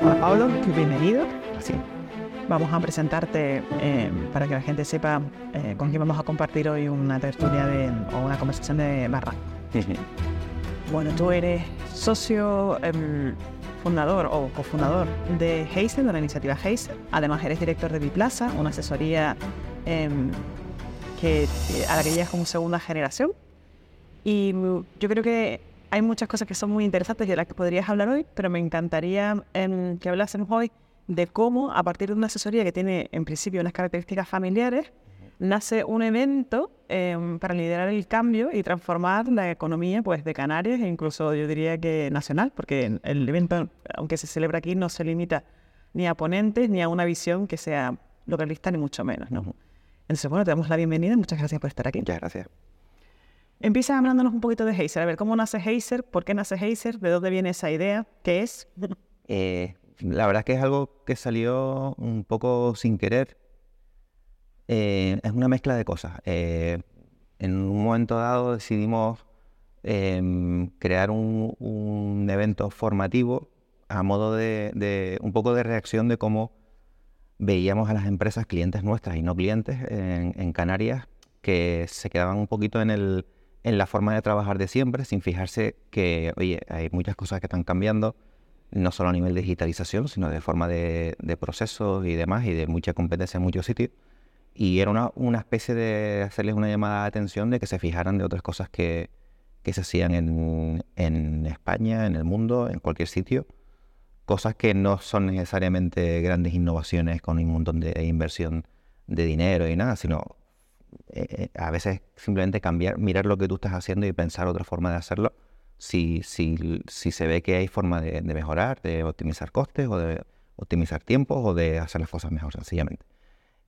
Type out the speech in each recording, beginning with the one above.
Hola Pablo, bienvenido. Así. Vamos a presentarte eh, para que la gente sepa eh, con quién vamos a compartir hoy una tertulia de, o una conversación de barra. bueno, tú eres socio, em, fundador o cofundador de Heiser, de la iniciativa Heiser. Además, eres director de Biplaza, una asesoría em, que, a la que llegas como segunda generación. Y yo creo que hay muchas cosas que son muy interesantes y de las que podrías hablar hoy, pero me encantaría em, que hablásemos hoy de cómo, a partir de una asesoría que tiene en principio unas características familiares, nace un evento em, para liderar el cambio y transformar la economía pues, de Canarias e incluso yo diría que nacional, porque el evento, aunque se celebra aquí, no se limita ni a ponentes ni a una visión que sea localista ni mucho menos. ¿no? Entonces, bueno, te damos la bienvenida y muchas gracias por estar aquí. Muchas gracias. Empieza hablándonos un poquito de Heiser. A ver, ¿cómo nace Heiser? ¿Por qué nace Heiser? ¿De dónde viene esa idea? ¿Qué es? Eh, la verdad es que es algo que salió un poco sin querer. Eh, es una mezcla de cosas. Eh, en un momento dado decidimos em, crear un, evento formativo a modo de, un poco de reacción de cómo veíamos a las empresas, clientes nuestras y no clientes en, Canarias, que se quedaban un poquito en, la forma de trabajar de siempre, sin fijarse que, oye, hay muchas cosas que están cambiando no solo a nivel de digitalización, sino de forma de, procesos y demás, y de mucha competencia en muchos sitios. Y era una, especie de hacerles una llamada de atención de que se fijaran de otras cosas que, se hacían en, España, en el mundo, en cualquier sitio. Cosas que no son necesariamente grandes innovaciones con un montón de inversión de dinero y nada, sino eh, eh, a veces simplemente cambiar, mirar lo que tú estás haciendo y pensar otra forma de hacerlo si, si, si se ve que hay forma de, mejorar, de optimizar costes o de optimizar tiempos o de hacer las cosas mejor sencillamente.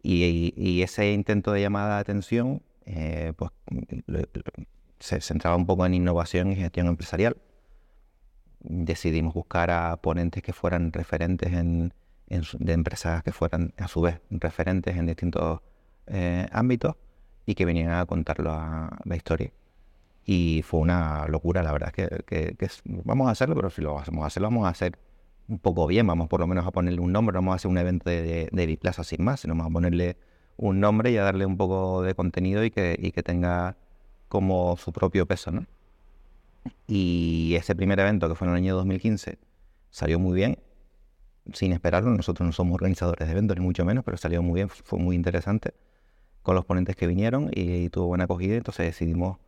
Y, y, ese intento de llamada de atención eh, pues, se centraba un poco en innovación y gestión empresarial. Decidimos buscar a ponentes que fueran referentes en, de empresas que fueran a su vez referentes en distintos eh, ámbitos y que vinieran a contarlo a la historia. Y fue una locura, la verdad, que, que, vamos a hacerlo, pero si lo vamos a hacer, lo vamos a hacer un poco bien, vamos por lo menos a ponerle un nombre, no vamos a hacer un evento de, de, Biplaza sin más, sino vamos a ponerle un nombre y a darle un poco de contenido y que, y que tenga como su propio peso, ¿no? Y ese primer evento, que fue en el año 2015, salió muy bien, sin esperarlo. Nosotros no somos organizadores de eventos, ni mucho menos, pero salió muy bien, fue muy interesante con los ponentes que vinieron y tuvo buena acogida. Entonces decidimos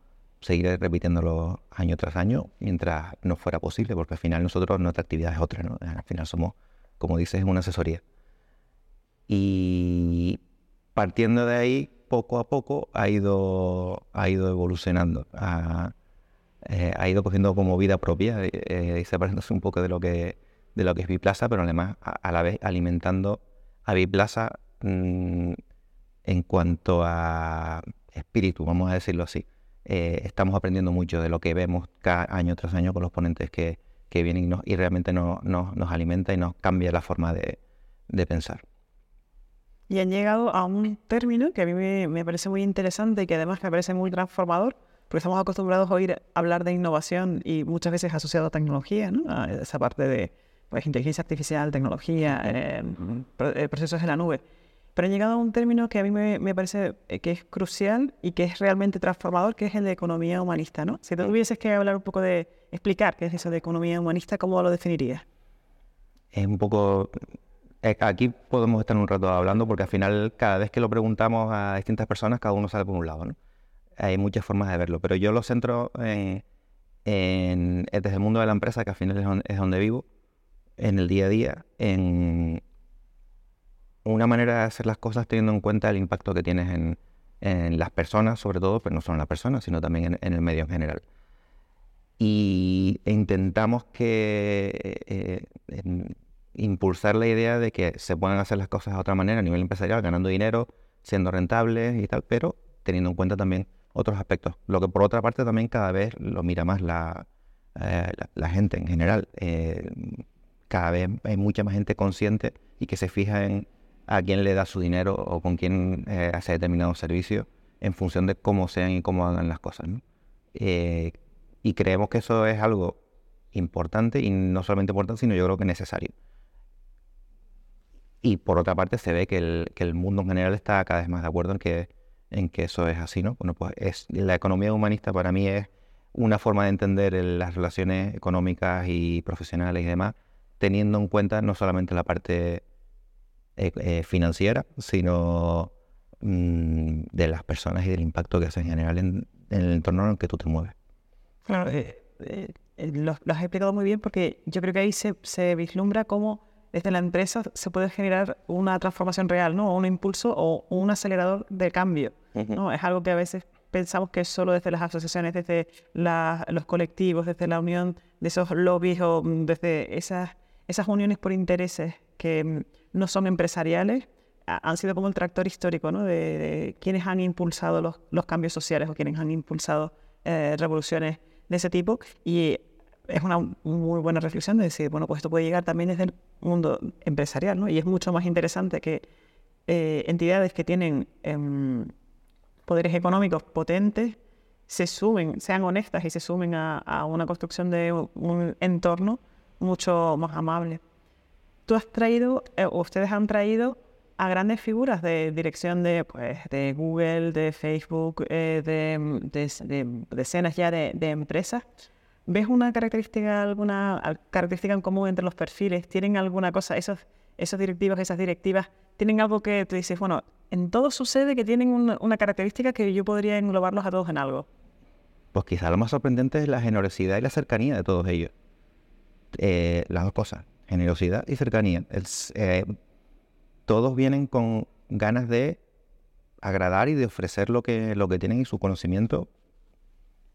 seguir repitiéndolo año tras año mientras no fuera posible, porque al final nosotros nuestra actividad es otra. Al final somos, como dices, una asesoría. Y partiendo de ahí, poco a poco ha ido, ha ido evolucionando, ha, eh, ha ido cogiendo como vida propia eh, y separándose un poco de lo que, de lo que es Biplaza, pero además a, la vez alimentando a Biplaza mm, en cuanto a espíritu, vamos a decirlo así. Eh, estamos aprendiendo mucho de lo que vemos cada año tras año con los ponentes que, que vienen y, nos, y realmente no, nos alimenta y nos cambia la forma de, de, pensar. Y han llegado a un término que a mí me, me, parece muy interesante y que además me parece muy transformador, porque estamos acostumbrados a oír hablar de innovación y muchas veces asociado a tecnología, ¿no? a esa parte de pues, inteligencia artificial, tecnología, eh, eh, procesos en la nube pero he llegado a un término que a mí me, parece eh, que es crucial y que es realmente transformador, que es el de economía humanista, ¿no? Si tuvieses que hablar un poco de, explicar qué es eso de economía humanista, ¿cómo lo definirías? Es un poco... Eh, aquí podemos estar un rato hablando porque al final cada vez que lo preguntamos a distintas personas, cada uno sale por un lado, ¿no? Hay muchas formas de verlo, pero yo lo centro en, desde el mundo de la empresa, que al final es donde vivo, en el día a día, en una manera de hacer las cosas teniendo en cuenta el impacto que tienes en, las personas, sobre todo, pero no solo en las personas, sino también en, el medio en general. Y intentamos que eh, impulsar la idea de que se puedan hacer las cosas de otra manera a nivel empresarial, ganando dinero, siendo rentables y tal, pero teniendo en cuenta también otros aspectos. Lo que por otra parte también cada vez lo mira más la, eh, gente en general. Eh, cada vez hay mucha más gente consciente y que se fija en a quién le da su dinero o con quién eh, hace determinado servicio en función de cómo sean y cómo hagan las cosas. Eh, y creemos que eso es algo importante y no solamente importante, sino yo creo que necesario. Y por otra parte se ve que el, que el mundo en general está cada vez más de acuerdo en que, en que eso es así, ¿no? Bueno, pues es, la economía humanista para mí es una forma de entender las relaciones económicas y profesionales y demás, teniendo en cuenta no solamente la parte eh, eh, financiera, sino mm, de las personas y del impacto que hace en general en, el entorno en el que tú te mueves. Claro, eh, lo, has explicado muy bien porque yo creo que ahí se, se, vislumbra cómo desde la empresa se puede generar una transformación real, ¿no? un impulso o un acelerador de cambio. ¿no? Es algo que a veces pensamos que es solo desde las asociaciones, desde los colectivos, desde la unión de esos lobbies o mm, desde esas, esas uniones por intereses que mm, no son empresariales, han sido como el tractor histórico ¿no? de, quienes han impulsado los, los, cambios sociales o quienes han impulsado eh, revoluciones de ese tipo. Y es una muy buena reflexión de decir, bueno, pues esto puede llegar también desde el mundo empresarial, ¿no? Y es mucho más interesante que eh, entidades que tienen em, poderes económicos potentes se sumen, sean honestas y se sumen a, una construcción de un entorno mucho más amable tú has traído, eh, ustedes han traído a grandes figuras de dirección de, pues, de Google, de Facebook, eh, de, de, decenas ya de, empresas. ¿Ves una característica, alguna característica en común entre los perfiles? ¿Tienen alguna cosa, esos, esos directivos, esas directivas, tienen algo que tú dices, bueno, en todo sucede que tienen una, característica que yo podría englobarlos a todos en algo? Pues quizá lo más sorprendente es la generosidad y la cercanía de todos ellos. Eh, las dos cosas generosidad y cercanía. Eh, todos vienen con ganas de agradar y de ofrecer lo que, lo que tienen y su conocimiento,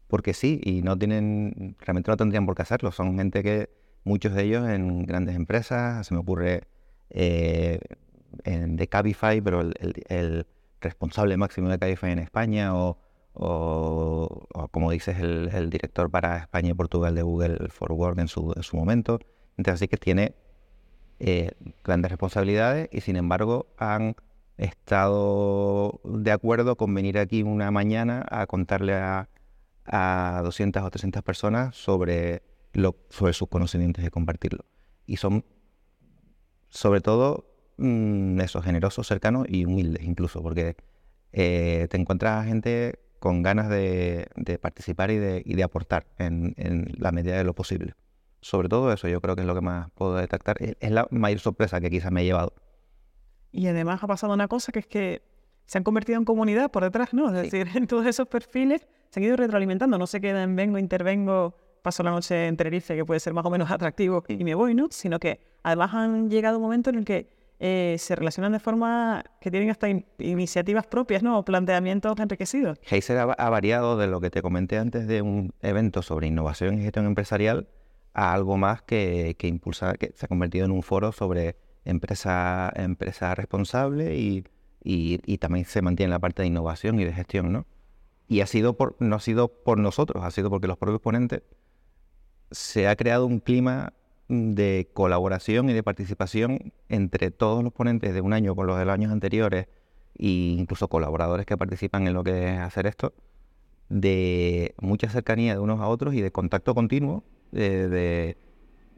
porque sí, y no tienen, realmente no tendrían por qué hacerlo. Son gente que, muchos de ellos en grandes empresas, se me ocurre eh, en, de Cabify, pero el, responsable máximo de Cabify en España, o, como dices, el, director para España y Portugal de Google for Work en su, en su momento. Entonces, así que tiene eh, grandes responsabilidades y sin embargo han estado de acuerdo con venir aquí una mañana a contarle a, 200 o 300 personas sobre, lo, sobre sus conocimientos y compartirlo. Y son, sobre todo, mm, esos generosos, cercanos y humildes incluso, porque eh, te encuentras gente con ganas de, participar y de, de aportar en la medida de lo posible sobre todo eso, yo creo que es lo que más puedo detectar. Es la mayor sorpresa que quizás me he llevado. Y además ha pasado una cosa que es que se han convertido en comunidad por detrás, ¿no? Es decir, en todos esos perfiles se han ido retroalimentando. No se quedan, vengo, intervengo, paso la noche en Tenerife, que puede ser más o menos atractivo, y me voy, ¿no? Sino que además han llegado un momento en el que eh, se relacionan de forma que tienen hasta iniciativas propias, ¿no? O planteamientos enriquecidos. Heiser ha, ha variado de lo que te comenté antes de un evento sobre innovación y gestión empresarial a algo más que, que impulsa, que se ha convertido en un foro sobre empresa, empresa responsable y, y, también se mantiene la parte de innovación y de gestión, ¿no? Y ha sido por, no ha sido por nosotros, ha sido porque los propios ponentes se ha creado un clima de colaboración y de participación entre todos los ponentes de un año con los de los años anteriores e incluso colaboradores que participan en lo que es hacer esto, de mucha cercanía de unos a otros y de contacto continuo de,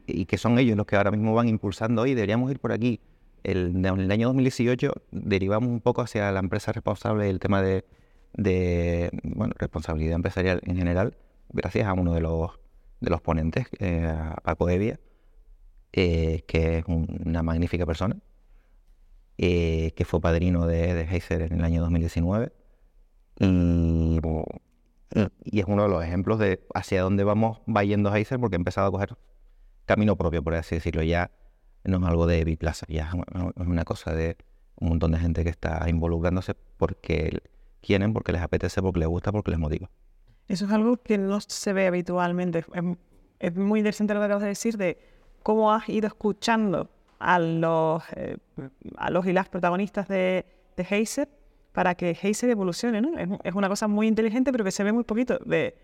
y que son ellos los que ahora mismo van impulsando hoy, deberíamos ir por aquí. El, en el año 2018 derivamos un poco hacia la empresa responsable el tema de, bueno, responsabilidad empresarial en general, gracias a uno de los, de los ponentes, eh, a Paco Evia, eh, que es una magnífica persona, eh, que fue padrino de, de Heiser en el año 2019. Y y es uno de los ejemplos de hacia dónde vamos va yendo Heiser porque ha empezado a coger camino propio, por así decirlo. Ya no es algo de biplaza, ya es una cosa de un montón de gente que está involucrándose porque quieren, porque les apetece, porque les gusta, porque les motiva. Eso es algo que no se ve habitualmente. Es, muy interesante lo que acabas de decir de cómo has ido escuchando a los, eh, a los y las protagonistas de, de Heiser para que Heiser evolucione, ¿no? Es, una cosa muy inteligente, pero que se ve muy poquito. De,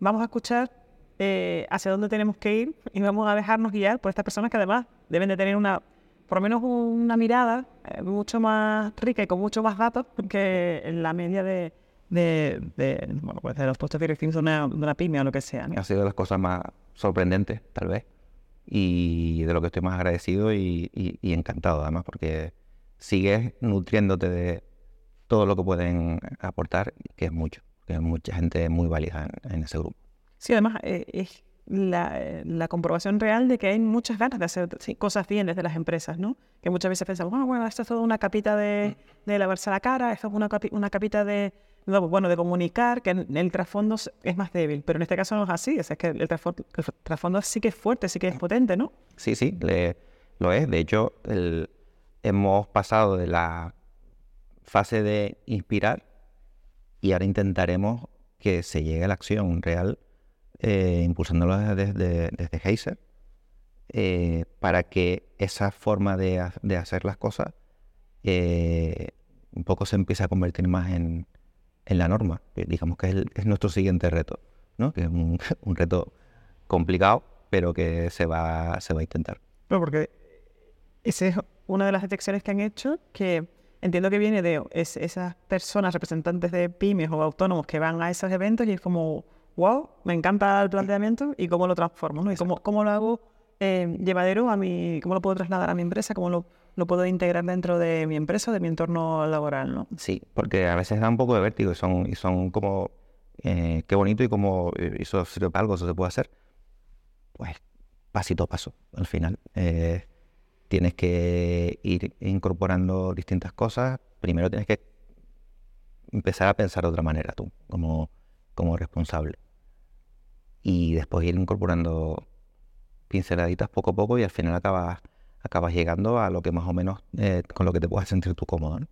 vamos a escuchar eh, hacia dónde tenemos que ir y vamos a dejarnos guiar por estas personas que además deben de tener una, por lo menos una mirada eh, mucho más rica y con mucho más datos que la media de, de, de, bueno, pues de los puestos directivos de una, de una pyme o lo que sea. ¿no? Ha sido de las cosas más sorprendentes, tal vez, y de lo que estoy más agradecido y, y- y encantado, además, porque sigues nutriéndote de todo lo que pueden aportar, que es mucho, que hay mucha gente muy válida en, en ese grupo. Sí, además eh, es la, eh, la comprobación real de que hay muchas ganas de hacer cosas bien desde las empresas, ¿no? Que muchas veces pensamos, ah, bueno, esto es todo una capita de, de lavarse la cara, esto es una, capi- una capita de, no, bueno, de comunicar, que el trasfondo es- es más débil, pero en este caso no es así, es que el trasfondo, el trasfondo sí que es fuerte, sí que es potente, ¿no? Sí, sí, le- lo es. De hecho, el- hemos pasado de la fase de inspirar y ahora intentaremos que se llegue a la acción real, eh, desde, desde Heiser, eh, para que esa forma de, de hacer las cosas eh, un poco se empiece a convertir más en, en la norma. digamos que es, el- es nuestro siguiente reto, ¿no? que es un, reto complicado, pero que se va, se va a intentar. Porque esa es una de las detecciones que han hecho que entiendo que viene de es- esas personas representantes de pymes o autónomos que van a esos eventos y es como, wow, me encanta el planteamiento y cómo lo transformo, ¿no? Y cómo, cómo lo hago eh, llevadero a mi, cómo lo puedo trasladar a mi empresa, cómo lo, lo puedo integrar dentro de mi empresa, de mi entorno laboral, ¿no? Sí, porque a veces da un poco de vértigo y son, y son como, eh, qué bonito y como eh, eso sirve para algo, eso se puede hacer. Pues pasito a paso, al final. Eh, tienes que ir incorporando distintas cosas. Primero tienes que empezar a pensar de otra manera tú, como, como responsable. Y después ir incorporando pinceladitas poco a poco y al final acabas, acabas llegando a lo que más o menos eh, con lo que te puedas sentir tú cómodo. ¿no?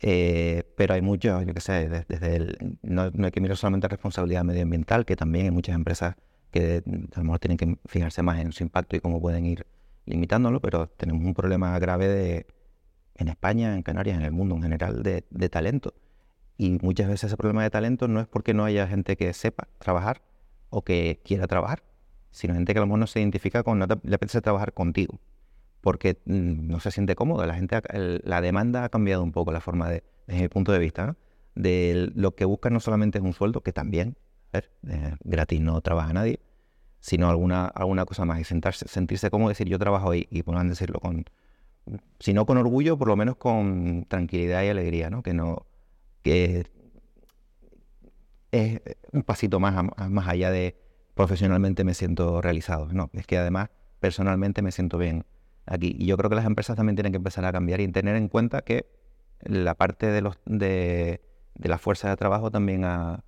Eh, pero hay muchos, yo qué sé, des- desde el, no, no hay que mirar solamente la responsabilidad medioambiental, que también hay muchas empresas que a lo mejor tienen que fijarse más en su impacto y cómo pueden ir limitándolo, pero tenemos un problema grave de, en España, en Canarias, en el mundo en general, de, de talento. Y muchas veces ese problema de talento no es porque no haya gente que sepa trabajar o que quiera trabajar, sino gente que a lo mejor no se identifica con, no te- le apetece trabajar contigo, porque mm, no se siente cómodo. La gente, el- la demanda ha cambiado un poco la forma de, desde mi punto de vista, ¿no? De lo que buscan no solamente es un sueldo, que también, eh, gratis no trabaja nadie, sino alguna, alguna cosa más y sentarse, sentirse cómodo, decir yo trabajo ahí y puedan decirlo con, si no con orgullo, por lo menos con tranquilidad y alegría, ¿no? Que no, que es un pasito más, más allá de profesionalmente me siento realizado, no, es que además personalmente me siento bien aquí. Y yo creo que las empresas también tienen que empezar a cambiar y tener en cuenta que la parte de, los, de, de la fuerza de trabajo también ha,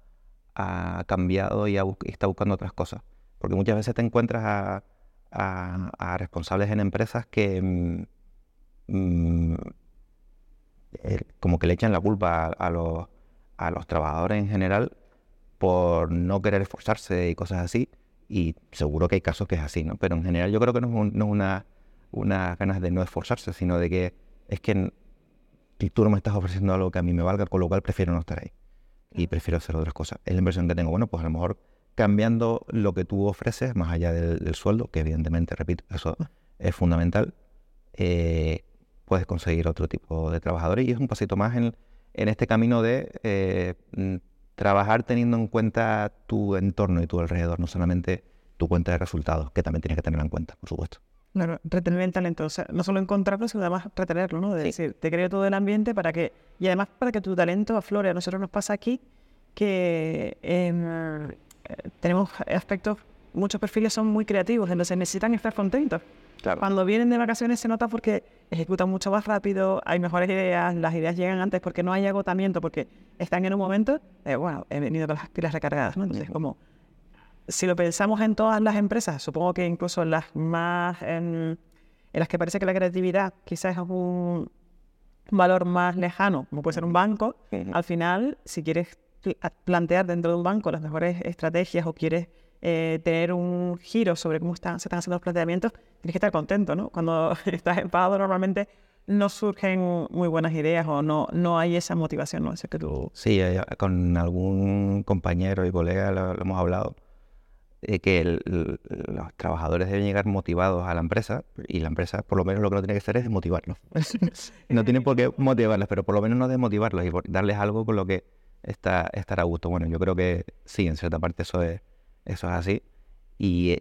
ha cambiado y, está buscando otras cosas. Porque muchas veces te encuentras a, a- responsables en empresas que mm, mm, eh, como que le echan la culpa a, a los trabajadores en general por no querer esforzarse y cosas así. Y seguro que hay casos que es así, ¿no? Pero en general yo creo que no es, un- no es una, una ganas de no esforzarse, sino de que es que tú no me estás ofreciendo algo que a mí me valga, con lo cual prefiero no estar ahí. Y prefiero hacer otras cosas. Es la inversión que tengo. Bueno, pues a lo mejor cambiando lo que tú ofreces, más allá del, del sueldo, que evidentemente, repito, eso es fundamental, eh, puedes conseguir otro tipo de trabajadores. Y es un pasito más en, en este camino de eh, trabajar teniendo en cuenta tu entorno y tu alrededor, no solamente tu cuenta de resultados, que también tienes que tenerla en cuenta, por supuesto. Claro, retener el talento, o sea, no solo encontrarlo, sino además retenerlo, ¿no? De decir, te creo todo el ambiente para que, y además para que tu talento aflore. A nosotros nos pasa aquí que em, eh, tenemos aspectos, muchos perfiles son muy creativos, entonces necesitan estar contentos. Claro. Cuando vienen de vacaciones se nota porque ejecutan mucho más rápido, hay mejores ideas, las ideas llegan antes porque no hay agotamiento, porque están en un momento, de, bueno, he venido con las pilas recargadas, ¿no? Entonces, como, si lo pensamos en todas las empresas, supongo que incluso en las más, en, en las que parece que la creatividad quizás es un valor más lejano, como puede ser un banco, al final, si quieres plantear dentro de un banco las mejores estrategias o quieres eh, tener un giro sobre cómo están, se están haciendo los planteamientos, tienes que estar contento, ¿no? Cuando estás enfadado normalmente no surgen muy buenas ideas o no, no hay esa motivación, ¿no? Eso que tú... Sí, eh, con algún compañero y colega lo, lo hemos hablado, eh, que los trabajadores deben llegar motivados a la empresa y la empresa por lo menos lo que no tiene que hacer es desmotivarlos. no tiene por qué motivarlos, pero por lo menos no desmotivarlos y darles algo con lo que estar, estar a gusto. Bueno, yo creo que sí, en cierta parte eso es, eso es así. Y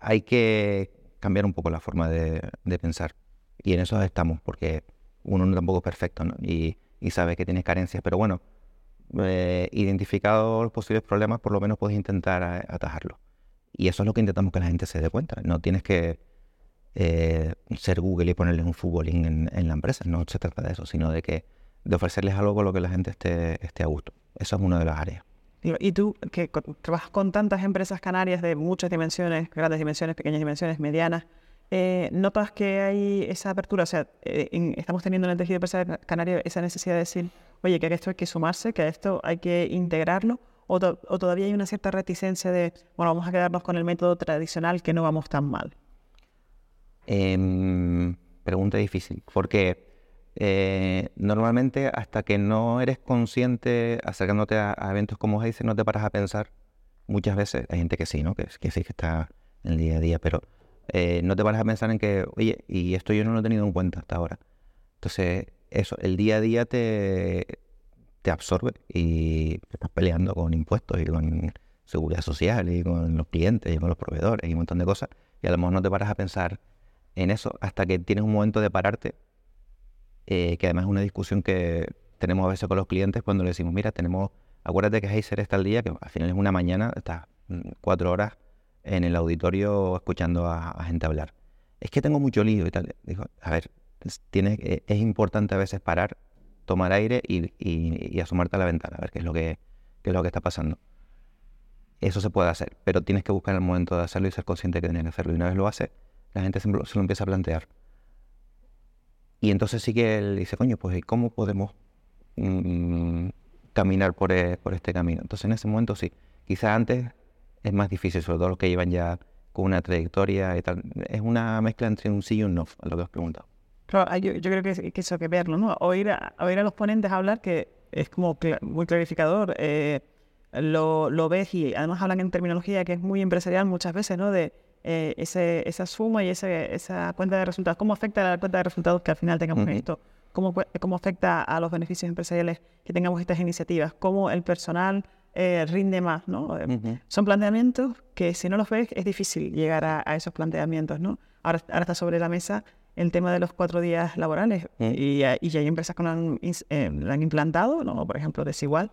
hay que cambiar un poco la forma de, pensar. Y en eso estamos, porque uno tampoco es perfecto ¿no? y, y sabe que tiene carencias. Pero bueno, eh, los posibles problemas, por lo menos puedes intentar atajarlo. Y eso es lo que intentamos que la gente se dé cuenta. No tienes que eh, ser Google y ponerles un futbolín en, en, la empresa. No se trata de eso, sino de que de ofrecerles algo con lo que la gente esté, esté a gusto. Esa es una de las áreas. Y tú, que trabajas con tantas empresas canarias de muchas dimensiones, grandes dimensiones, pequeñas dimensiones, medianas, eh, ¿notas que hay esa apertura? O sea, eh, estamos teniendo en el tejido empresarial canario esa necesidad de decir, oye, que a esto hay que sumarse, que a esto hay que integrarlo, o, todavía hay una cierta reticencia de, bueno, vamos a quedarnos con el método tradicional que no vamos tan mal. Em, pregunta difícil, porque eh, normalmente hasta que no eres consciente acercándote a, eventos como dice no te paras a pensar. Muchas veces hay gente que sí, ¿no? Que, que sí que está en el día a día, pero eh, no te paras a pensar en que, oye, y esto yo no lo he tenido en cuenta hasta ahora. Entonces, eso, el día a día te, te absorbe y estás peleando con impuestos y con seguridad social y con los clientes y con los proveedores y un montón de cosas. Y a lo mejor no te paras a pensar en eso hasta que tienes un momento de pararte, eh, que además es una discusión que tenemos a veces con los clientes cuando le decimos, mira, tenemos, acuérdate que Heiser está al día, que al final es una mañana, estás mm, cuatro horas en el auditorio escuchando a, gente hablar. Es que tengo mucho lío y tal. Digo, a ver, tienes, eh, es importante a veces parar, tomar aire y, asomarte a la ventana, a ver qué es lo que, qué es lo que está pasando. Eso se puede hacer, pero tienes que buscar el momento de hacerlo y ser consciente que tienes que hacerlo. Y una vez lo haces, la gente se, lo empieza a plantear. Y entonces sí que él dice, coño, pues ¿cómo podemos mm, caminar por, e, por, este camino? Entonces en ese momento sí. Quizás antes es más difícil, sobre todo los que llevan ya con una trayectoria y tal. Es una mezcla entre un sí y un no, a lo que has preguntado. Claro, yo, creo que, eso hay que verlo, ¿no? Oír a, oír a los ponentes hablar, que es como muy clarificador. Eh, lo, lo ves y además hablan en terminología que es muy empresarial muchas veces, ¿no? De eh, ese, esa suma y ese, esa cuenta de resultados? ¿Cómo afecta a la cuenta de resultados que al final tengamos esto? ¿Cómo, ¿Cómo afecta a los beneficios empresariales que tengamos estas iniciativas? ¿Cómo el personal eh, rinde más? ¿no? Eh, son planteamientos que si no los ves es difícil llegar a, esos planteamientos. ¿no? Ahora, ahora está sobre la mesa el tema de los cuatro días laborales y, y, ya hay empresas que lo han, han implantado, ¿no? por ejemplo, Desigual.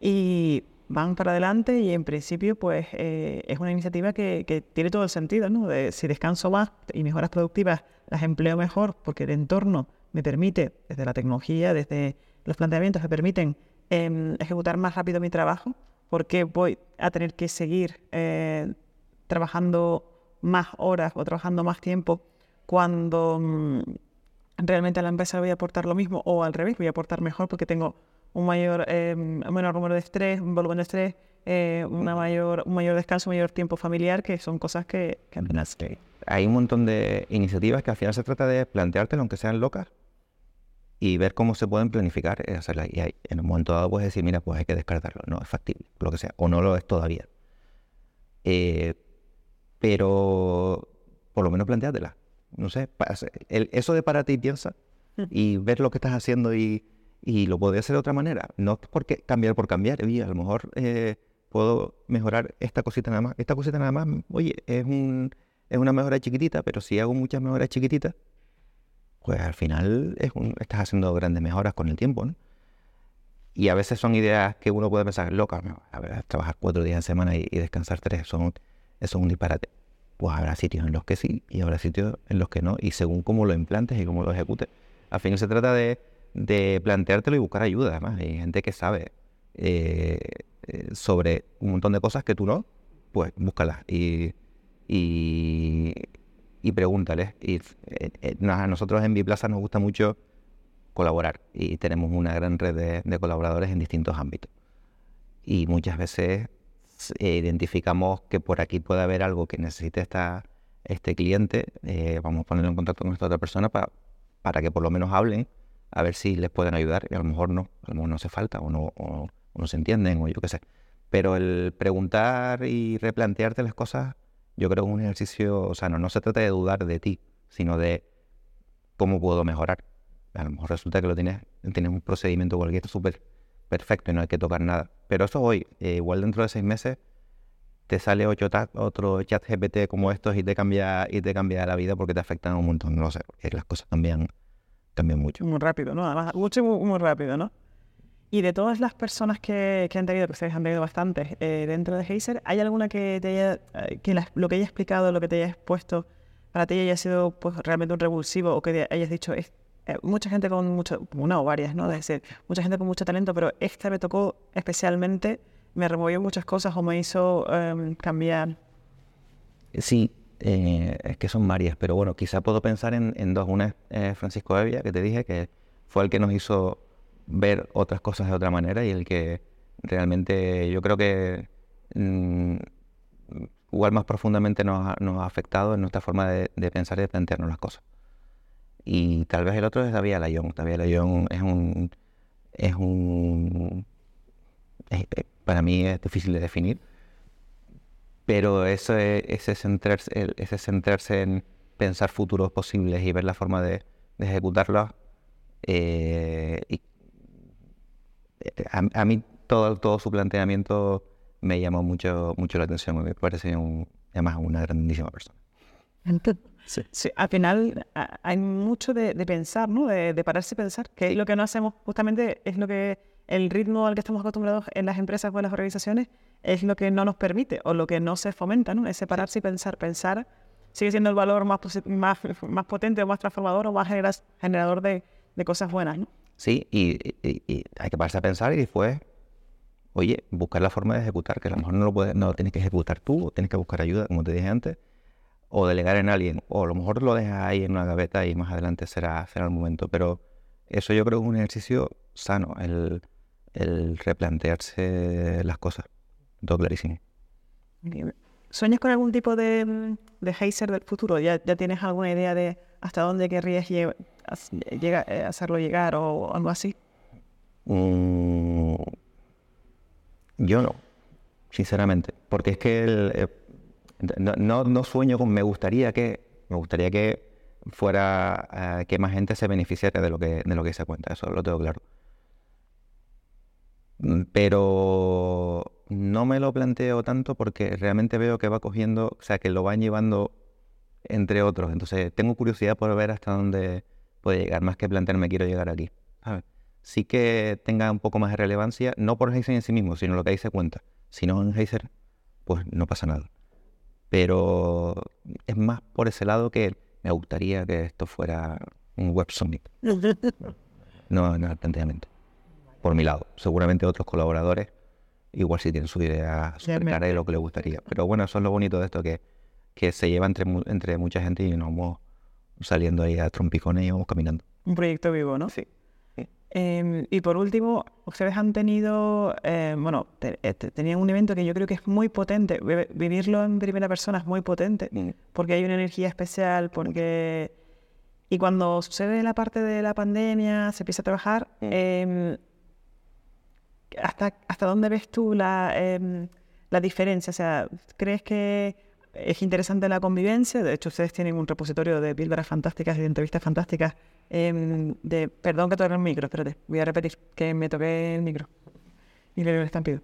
Y van para adelante y en principio pues eh, es una iniciativa que, que, tiene todo el sentido, ¿no? Si descanso más y mejoras productivas las empleo mejor porque el entorno me permite, desde la tecnología, desde los planteamientos, me permiten em, ejecutar más rápido mi trabajo porque voy a tener que seguir eh, trabajando más horas o trabajando más tiempo cuando mm, realmente a la empresa voy a aportar lo mismo o al revés, voy a aportar mejor porque tengo un mayor, eh, menor número de estrés, un volumen de estrés, eh, una mayor, un mayor descanso, un mayor tiempo familiar, que son cosas que, que Hay un montón de iniciativas que al final se trata de planteártelo, aunque sean locas, y ver cómo se pueden planificar y hacerlas. Y en un momento dado puedes decir, mira, pues hay que descartarlo, no es factible, lo que sea, o no lo es todavía. Eh, pero por lo menos planteátela. No sé, eso de pararte y piensa y ver lo que estás haciendo y, y lo podría hacer de otra manera. No porque cambiar por cambiar, oye, a lo mejor eh, puedo mejorar esta cosita nada más. Esta cosita nada más, oye, es, un, es una mejora chiquitita, pero si hago muchas mejoras chiquititas, pues al final es un, estás haciendo grandes mejoras con el tiempo, ¿no? Y a veces son ideas que uno puede pensar, locas, a ver, trabajar cuatro días en semana y, descansar tres, son, eso es un disparate. Pues habrá sitios en los que sí y habrá sitios en los que no, y según cómo lo implantes y cómo lo ejecutes. Al final se trata de de planteártelo y buscar ayuda. Además, hay gente que sabe eh, eh, sobre un montón de cosas que tú no, pues búscalas y, y, y pregúntales. Eh, a nosotros en Biplaza nos gusta mucho colaborar y tenemos una gran red de, colaboradores en distintos ámbitos. Y muchas veces identificamos que por aquí puede haber algo que necesite esta, este cliente, vamos a ponerlo en contacto con esta otra persona para, para que por lo menos hablen a ver si les pueden ayudar y a lo mejor no, a lo mejor no hace falta o no, o, no se entienden o yo qué sé. Pero el preguntar y replantearte las cosas, yo creo que es un ejercicio, o sea, no, se trata de dudar de ti, sino de cómo puedo mejorar. A lo mejor resulta que lo tienes, tienes un procedimiento cualquiera súper perfecto y no hay que tocar nada. Pero eso hoy, eh, igual dentro de seis meses, te sale otro chat GPT como estos y te cambia y te cambia la vida porque te afectan un montón, no sé, porque las cosas cambian, cambian mucho. Muy rápido, ¿no? Además, mucho muy, muy rápido, ¿no? Y de todas las personas que, que han tenido, que ustedes han tenido bastantes eh, dentro de Heiser, ¿hay alguna que te haya, eh, que lo que haya explicado, lo que te haya expuesto, para ti haya sido pues, realmente un revulsivo o que hayas dicho, es, eh, mucha gente con mucho, una o varias, ¿no? decir, mucha gente con mucho talento, pero esta me tocó especialmente, me removió muchas cosas o me hizo em, cambiar. Sí, es que son varias, pero bueno, quizá puedo pensar en, dos. Una es Francisco Evia, que te dije, que fue el que nos hizo ver otras cosas de otra manera y el que realmente yo creo que mm, igual más profundamente nos ha, afectado en nuestra forma de, pensar y de plantearnos las cosas. Y tal vez el otro es David Layón. David Layón es un... Es un para mí es difícil de definir, pero eso ese, centrarse, ese centrarse en pensar futuros posibles y ver la forma de, ejecutarlos eh, y a, mí todo, todo su planteamiento me llamó mucho, mucho la atención, me parece un, además una grandísima persona. Sí. sí. al final hay mucho de, pensar, ¿no? De, pararse y pensar, que lo que no hacemos justamente es lo que el ritmo al que estamos acostumbrados en las empresas o en las organizaciones es lo que no nos permite o lo que no se fomenta, ¿no? Ese pararse y pensar, pensar sigue siendo el valor más, más, más potente o más transformador o más generador de, de cosas buenas, ¿no? Sí, y, hay que pararse a pensar y después, oye, buscar la forma de ejecutar, que a lo mejor no lo, puedes, no lo tienes que ejecutar tú, o tienes que buscar ayuda, como te dije antes, o delegar en alguien, o a lo mejor lo dejas ahí en una gaveta y más adelante será, será el momento. Pero eso yo creo que es un ejercicio sano, el, replantearse las cosas. Todo clarísimo. ¿Sueñas con algún tipo de, de Heiser del futuro? ¿Ya, ¿Ya tienes alguna idea de hasta dónde querrías llegar? llega, eh, hacerlo llegar o algo así? Mm, yo no, sinceramente, porque es que eh, no, no, sueño con me gustaría que me gustaría que fuera eh, que más gente se beneficiara de lo que de lo que se cuenta, eso lo tengo claro. Mm, pero no me lo planteo tanto porque realmente veo que va cogiendo, o sea, que lo van llevando entre otros. Entonces tengo curiosidad por ver hasta dónde, puede llegar, más que plantearme quiero llegar aquí. Sí que tenga un poco más de relevancia, no por Heiser en sí mismo, sino lo que ahí se cuenta. Si no en Heiser, pues no pasa nada. Pero es más por ese lado que me gustaría que esto fuera un web No, no el planteamiento. Por mi lado. Seguramente otros colaboradores igual sí tienen su idea super clara de lo que les gustaría. Pero bueno, eso es lo bonito de esto, que, que se lleva entre, entre mucha gente y no vamos saliendo ahí a trompicones y vamos caminando. Un proyecto vivo, ¿no? Sí. Em, y por último, ustedes han tenido, eh, bueno, eh, tenían un evento que yo creo que es muy potente. Vivirlo en primera persona es muy potente mm. porque hay una energía especial, porque... Y cuando sucede la parte de la pandemia, se empieza a trabajar, mm. em, ¿hasta, ¿hasta dónde ves tú la, em, la diferencia? O sea, ¿crees que es interesante la convivencia. De hecho, ustedes tienen un repositorio de píldoras fantásticas y de entrevistas fantásticas. Em, de, perdón que toque el micro, espérate, voy a repetir que me toqué el micro. Y le doy el estampido.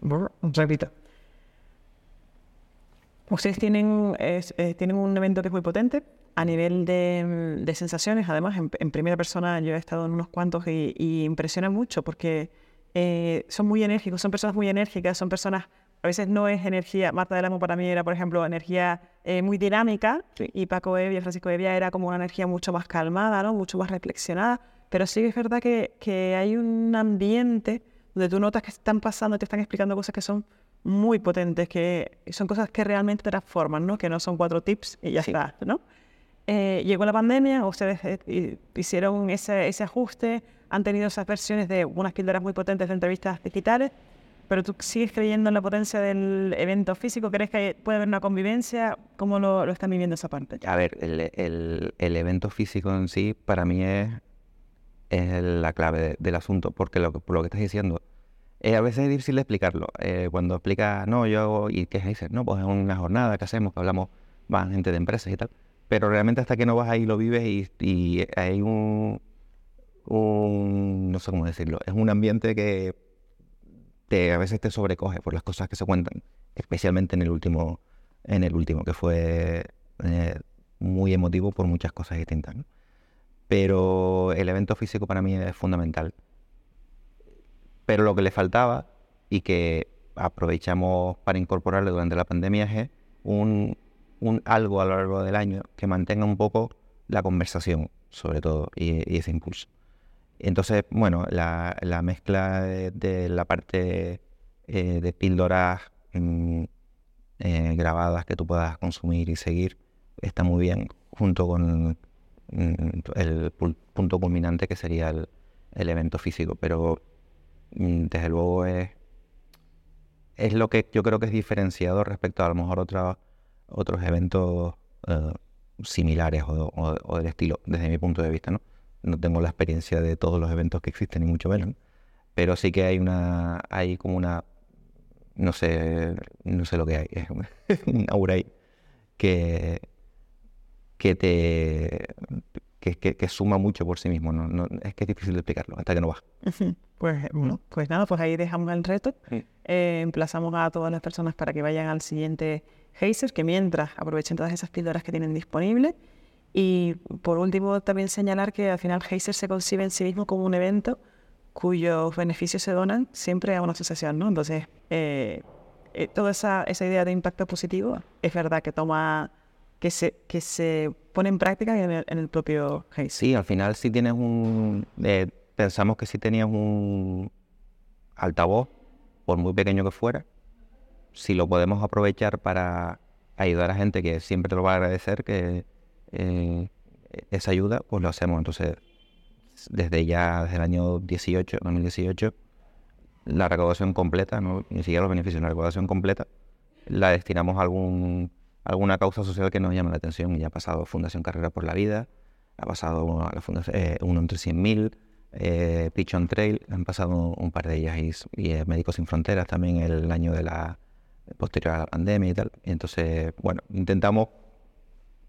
Repito. Ustedes tienen, eh, tienen un evento que es muy potente a nivel de, de sensaciones. Además, en, primera persona yo he estado en unos cuantos y, y impresiona mucho porque eh, son muy enérgicos, son personas muy enérgicas, son personas a veces no es energía, Marta del Amo para mí era, por ejemplo, energía eh, muy dinámica y Paco Evia, Francisco Evia era como una energía mucho más calmada, ¿no? mucho más reflexionada, pero sí es verdad que, que hay un ambiente donde tú notas que están pasando, te están explicando cosas que son muy potentes, que son cosas que realmente transforman, ¿no? que no son cuatro tips y ya está. ¿no? Eh, llegó la pandemia, ustedes eh, hicieron ese, ajuste, han tenido esas versiones de unas píldoras muy potentes de entrevistas digitales pero tú sigues creyendo en la potencia del evento físico, ¿crees que puede haber una convivencia? ¿Cómo lo, están viviendo esa parte? A ver, el, evento físico en sí para mí es, es la clave del asunto, porque lo, por lo que estás diciendo, eh, a veces es difícil explicarlo. Eh, cuando explicas, no, yo hago, ¿y qué dices? No, pues es una jornada que hacemos, que hablamos, van gente de empresas y tal. Pero realmente hasta que no vas ahí lo vives y, hay un, no sé cómo decirlo, es un ambiente que te, a veces te sobrecoge por las cosas que se cuentan, especialmente en el último, en el último que fue eh, muy emotivo por muchas cosas distintas. Pero el evento físico para mí es fundamental. Pero lo que le faltaba y que aprovechamos para incorporarle durante la pandemia es un, un algo a lo largo del año que mantenga un poco la conversación, sobre todo, y, ese impulso. Entonces, bueno, la, la mezcla de, la parte eh, de píldoras eh, grabadas que tú puedas consumir y seguir está muy bien, junto con mm, el punto culminante que sería el, el evento físico, pero mm, desde luego es, es lo que yo creo que es diferenciado respecto a, lo mejor otra, otros eventos eh, similares o, del estilo, desde mi punto de vista, ¿no? No tengo la experiencia de todos los eventos que existen, ni mucho menos, pero sí que hay una, hay como una, no sé, no sé lo que hay, es un aura ahí que, que te que, suma mucho por sí mismo. No, es que es difícil de explicarlo hasta que no va. Pues, bueno, pues nada, pues ahí dejamos el reto. Eh, emplazamos a todas las personas para que vayan al siguiente Heiser, que mientras aprovechen todas esas píldoras que tienen disponibles. Y por último, también señalar que al final Heiser se concibe en sí mismo como un evento cuyos beneficios se donan siempre a una asociación, ¿no? Entonces, eh, eh, toda esa, esa idea de impacto positivo es verdad que toma que se, que se pone en práctica en el, propio Heiser. Sí, al final si tienes un... Eh, pensamos que si tenías un altavoz, por muy pequeño que fuera, si lo podemos aprovechar para ayudar a gente que siempre te lo va a agradecer, que eh, esa ayuda, pues lo hacemos. Entonces, desde ya, desde el año 18, 2018, la recaudación completa, no, ni siquiera los beneficios, la recaudación completa, la destinamos a algún, alguna causa social que nos llame la atención. Y ya ha pasado Fundación Carrera por la Vida, ha pasado a eh, uno entre 100.000, eh, Pitch on Trail, han pasado un par de ellas y, y Médicos Sin Fronteras también el año de la posterior a la pandemia y tal. entonces, bueno, intentamos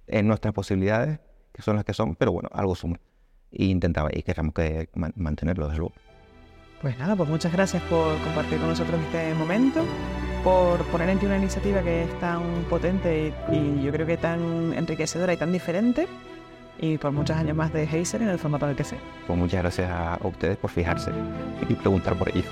en nuestras posibilidades, que son las que son, pero bueno, algo suma. Y intentaba y queremos que mantenerlo desde luego. Pues nada, pues muchas gracias por compartir con nosotros este momento, por poner en ti una iniciativa que es tan potente y, yo creo que tan enriquecedora y tan diferente y por muchos años más de Heiser en el formato del que sé. Pues muchas gracias a ustedes por fijarse y preguntar por ello.